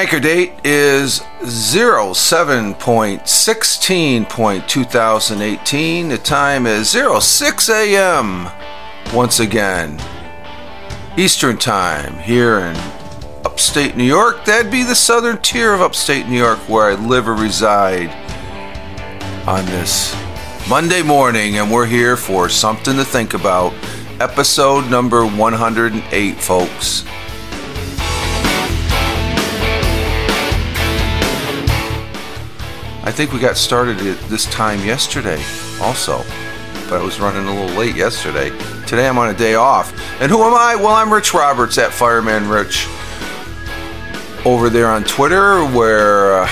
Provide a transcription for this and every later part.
Anchor date is 07.16.2018. The time is 06 a.m. Once again, Eastern Time here in upstate New York. That'd be the southern tier of upstate New York where I live or reside on this Monday morning. And we're here for something to think about. Episode number 108, folks. I think we got started at this time yesterday also, but I was running a little late yesterday. Today I'm on a day off. And who am I? Well, I'm Rich Roberts at Fireman Rich over there on Twitter where uh,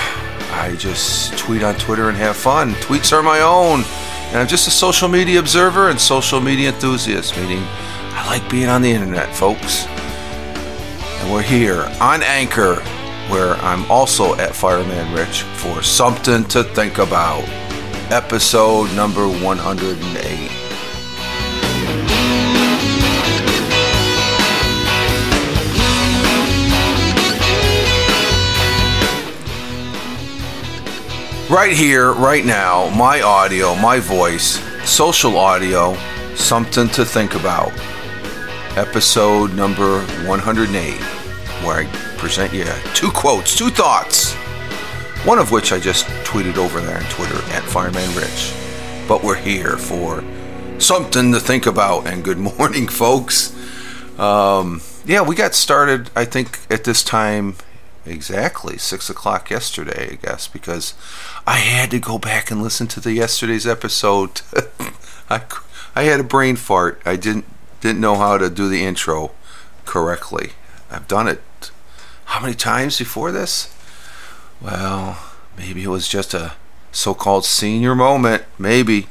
I just tweet on Twitter and have fun. Tweets are my own. And I'm just a social media observer and social media enthusiast, meaning I like being on the internet, folks. And we're here on Anchor where I'm also at Fireman Rich for Something to Think About, episode number 108. Right here, right now, my audio, my voice, social audio, Something to Think About, episode number 108, where I present you two quotes, two thoughts. One of which I just tweeted over there on Twitter at Fireman Rich. But we're here for something to think about. And good morning, folks. Um, yeah, we got started, I think, at this time exactly six o'clock yesterday, I guess, because I had to go back and listen to the yesterday's episode. I, I had a brain fart. I didn't didn't know how to do the intro correctly. I've done it how many times before this? Well, maybe it was just a so called senior moment. Maybe.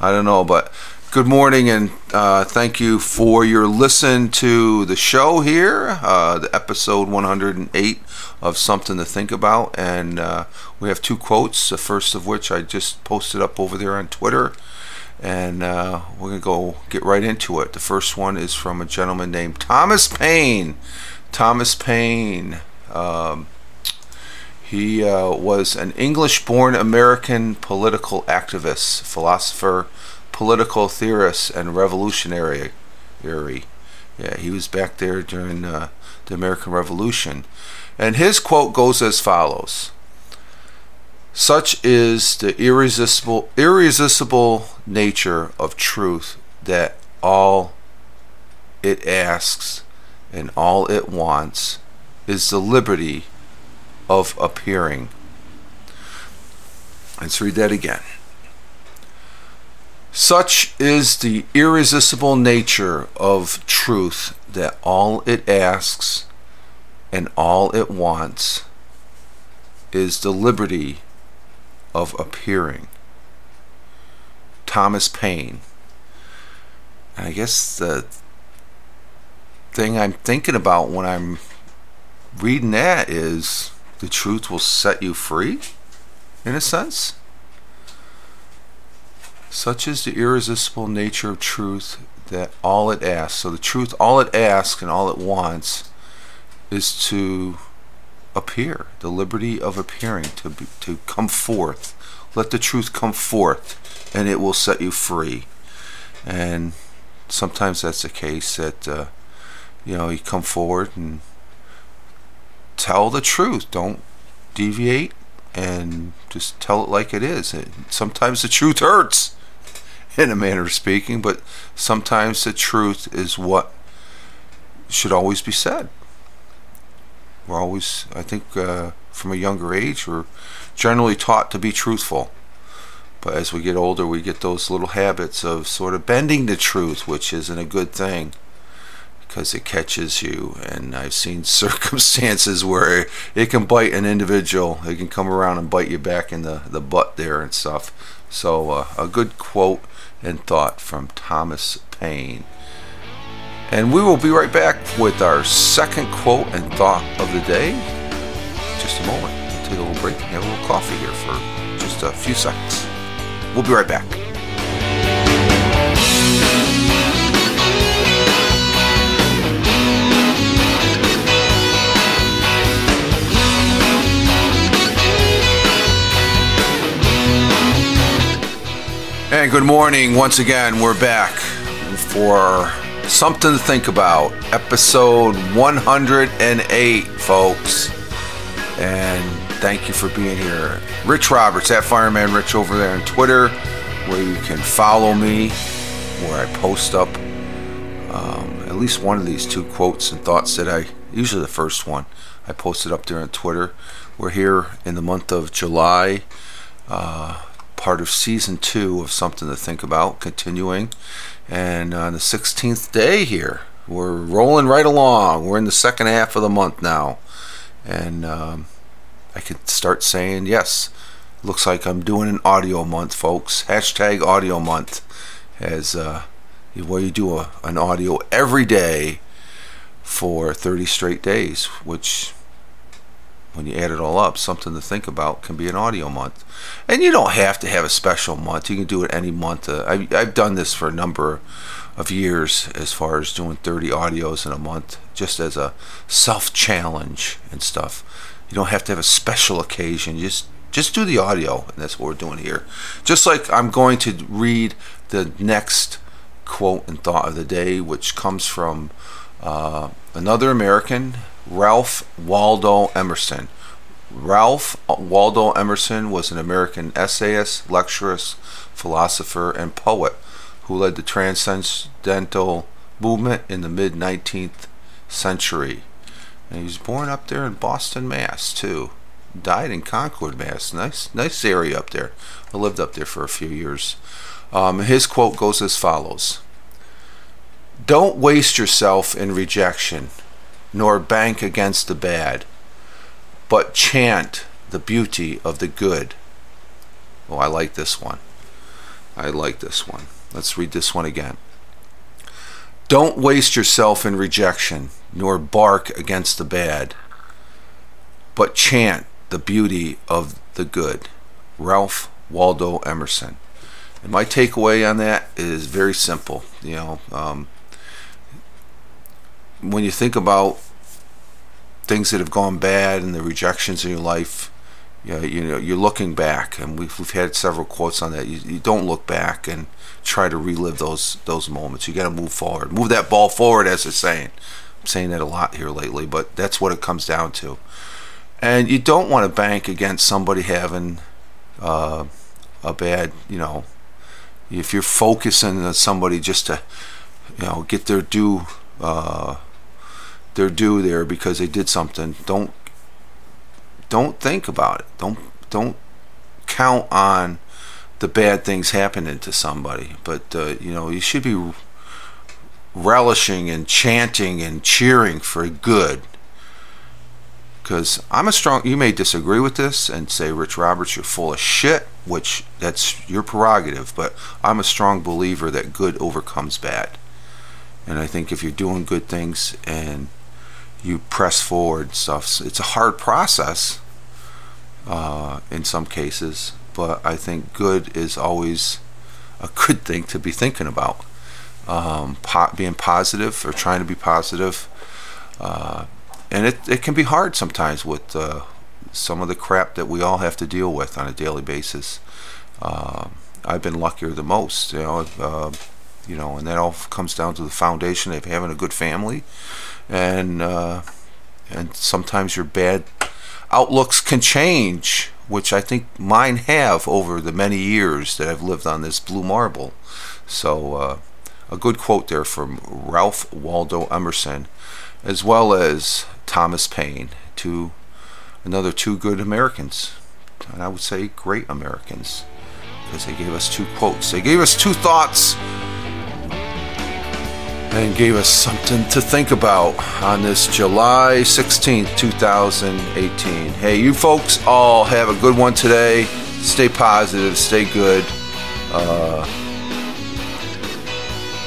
I don't know. But good morning and uh, thank you for your listen to the show here, uh, the episode 108 of Something to Think About. And uh, we have two quotes, the first of which I just posted up over there on Twitter. And uh, we're going to go get right into it. The first one is from a gentleman named Thomas Paine. Thomas Paine. Um, he uh, was an English born American political activist, philosopher, political theorist, and revolutionary. Yeah, he was back there during uh, the American Revolution. And his quote goes as follows Such is the irresistible, irresistible nature of truth that all it asks and all it wants is the liberty of appearing. Let's read that again. Such is the irresistible nature of truth that all it asks and all it wants is the liberty of appearing. Thomas Paine. I guess the thing I'm thinking about when I'm reading that is the truth will set you free, in a sense. Such is the irresistible nature of truth that all it asks. So the truth, all it asks and all it wants is to appear, the liberty of appearing, to be, to come forth. Let the truth come forth, and it will set you free. And sometimes that's the case that uh, you know you come forward and tell the truth. Don't deviate and just tell it like it is. It, sometimes the truth hurts, in a manner of speaking, but sometimes the truth is what should always be said. We're always, I think, uh, from a younger age, we're generally taught to be truthful. But as we get older, we get those little habits of sort of bending the truth, which isn't a good thing because it catches you. And I've seen circumstances where it can bite an individual. It can come around and bite you back in the, the butt there and stuff. So, uh, a good quote and thought from Thomas Paine. And we will be right back with our second quote and thought of the day. Just a moment. We'll take a little break and have a little coffee here for just a few seconds. We'll be right back. And good morning once again. We're back for something to think about. Episode 108, folks. And thank you for being here. Rich Roberts at Fireman Rich over there on Twitter, where you can follow me, where I post up um, at least one of these two quotes and thoughts that I, usually the first one, I posted up there on Twitter. We're here in the month of July. Uh, part of season two of Something to Think About, continuing. And on the 16th day here, we're rolling right along. We're in the second half of the month now. And um, I could start saying, yes, looks like I'm doing an audio month, folks. Hashtag audio month. As uh, where you do a, an audio every day for 30 straight days, which when you add it all up, something to think about can be an audio month. And you don't have to have a special month. You can do it any month. Uh, I, I've done this for a number of years as far as doing 30 audios in a month, just as a self challenge and stuff. You don't have to have a special occasion. You just just do the audio, and that's what we're doing here. Just like I'm going to read the next quote and thought of the day, which comes from uh, another American Ralph Waldo Emerson. Ralph Waldo Emerson was an American essayist, lecturer, philosopher, and poet who led the transcendental movement in the mid 19th century. And he was born up there in Boston, Mass, too. Died in Concord, Mass. Nice, nice area up there. I lived up there for a few years. Um, his quote goes as follows Don't waste yourself in rejection nor bank against the bad, but chant the beauty of the good. Oh, I like this one. I like this one. Let's read this one again. Don't waste yourself in rejection, nor bark against the bad, but chant the beauty of the good. Ralph Waldo Emerson. And my takeaway on that is very simple. You know, um, when you think about things that have gone bad and the rejections in your life, you know, you know you're looking back, and we've we've had several quotes on that. You, you don't look back and try to relive those those moments. You got to move forward, move that ball forward, as they're saying. I'm saying that a lot here lately, but that's what it comes down to. And you don't want to bank against somebody having uh, a bad, you know, if you're focusing on somebody just to, you know, get their due. Uh, their due there because they did something. Don't don't think about it. Don't don't count on the bad things happening to somebody. But uh, you know, you should be relishing and chanting and cheering for good. Because I'm a strong. You may disagree with this and say, Rich Roberts, you're full of shit. Which that's your prerogative. But I'm a strong believer that good overcomes bad. And I think if you're doing good things and you press forward stuff. It's a hard process uh, in some cases, but I think good is always a good thing to be thinking about. Um, po- being positive or trying to be positive. Uh, and it, it can be hard sometimes with uh, some of the crap that we all have to deal with on a daily basis. Uh, I've been luckier the most, you know, uh, you know, and that all comes down to the foundation of having a good family and uh, and sometimes your bad outlooks can change, which I think mine have over the many years that I've lived on this blue marble. So uh, a good quote there from Ralph Waldo Emerson, as well as Thomas Paine, two another two good Americans, and I would say great Americans, because they gave us two quotes. They gave us two thoughts and gave us something to think about on this July 16th, 2018. Hey, you folks all have a good one today. Stay positive, stay good. Uh,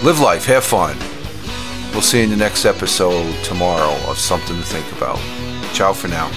live life, have fun. We'll see you in the next episode tomorrow of Something to Think About. Ciao for now.